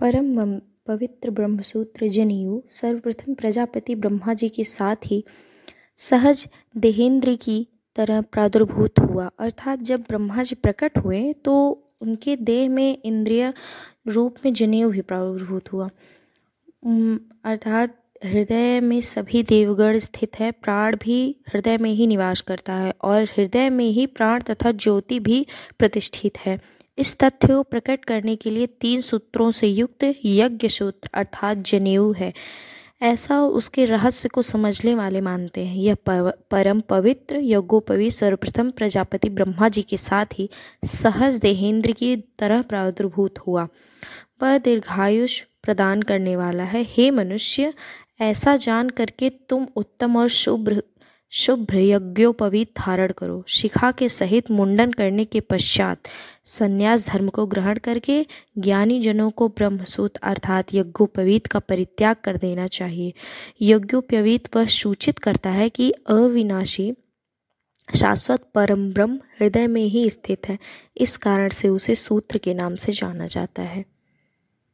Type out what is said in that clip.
परम पवित्र ब्रह्मसूत्र जनेऊ सर्वप्रथम प्रजापति ब्रह्मा जी के साथ ही सहज देहेंद्र की तरह प्रादुर्भूत हुआ। अर्थात जब ब्रह्मा जी प्रकट हुए तो उनके देह में इंद्रिय रूप में जनेऊ भी प्रादुर्भूत हुआ। अर्थात हृदय में सभी देवगण स्थित है, प्राण भी हृदय में ही निवास करता है और हृदय में ही प्राण तथा ज्योति भी प्रतिष्ठित है। इस तथ्य को प्रकट करने के लिए तीन सूत्रों से युक्त यज्ञ सूत्र अर्थात जनेऊ है। ऐसा उसके रहस्य को समझने वाले मानते हैं। यह परम पवित्र यज्ञोपवी सर्वप्रथम प्रजापति ब्रह्मा जी के साथ ही सहज देहेंद्र की तरह प्रादुर्भूत हुआ। वह दीर्घायुष प्रदान करने वाला है। हे मनुष्य, ऐसा जान करके तुम उत्तम और शुभ शुभ्र यज्ञोपवीत धारण करो। शिखा के सहित मुंडन करने के पश्चात संन्यास धर्म को ग्रहण करके ज्ञानी जनों को ब्रह्मसूत अर्थात यज्ञोपवीत का परित्याग कर देना चाहिए। यज्ञोपवीत वह सूचित करता है कि अविनाशी शाश्वत परम ब्रह्म हृदय में ही स्थित है। इस कारण से उसे सूत्र के नाम से जाना जाता है।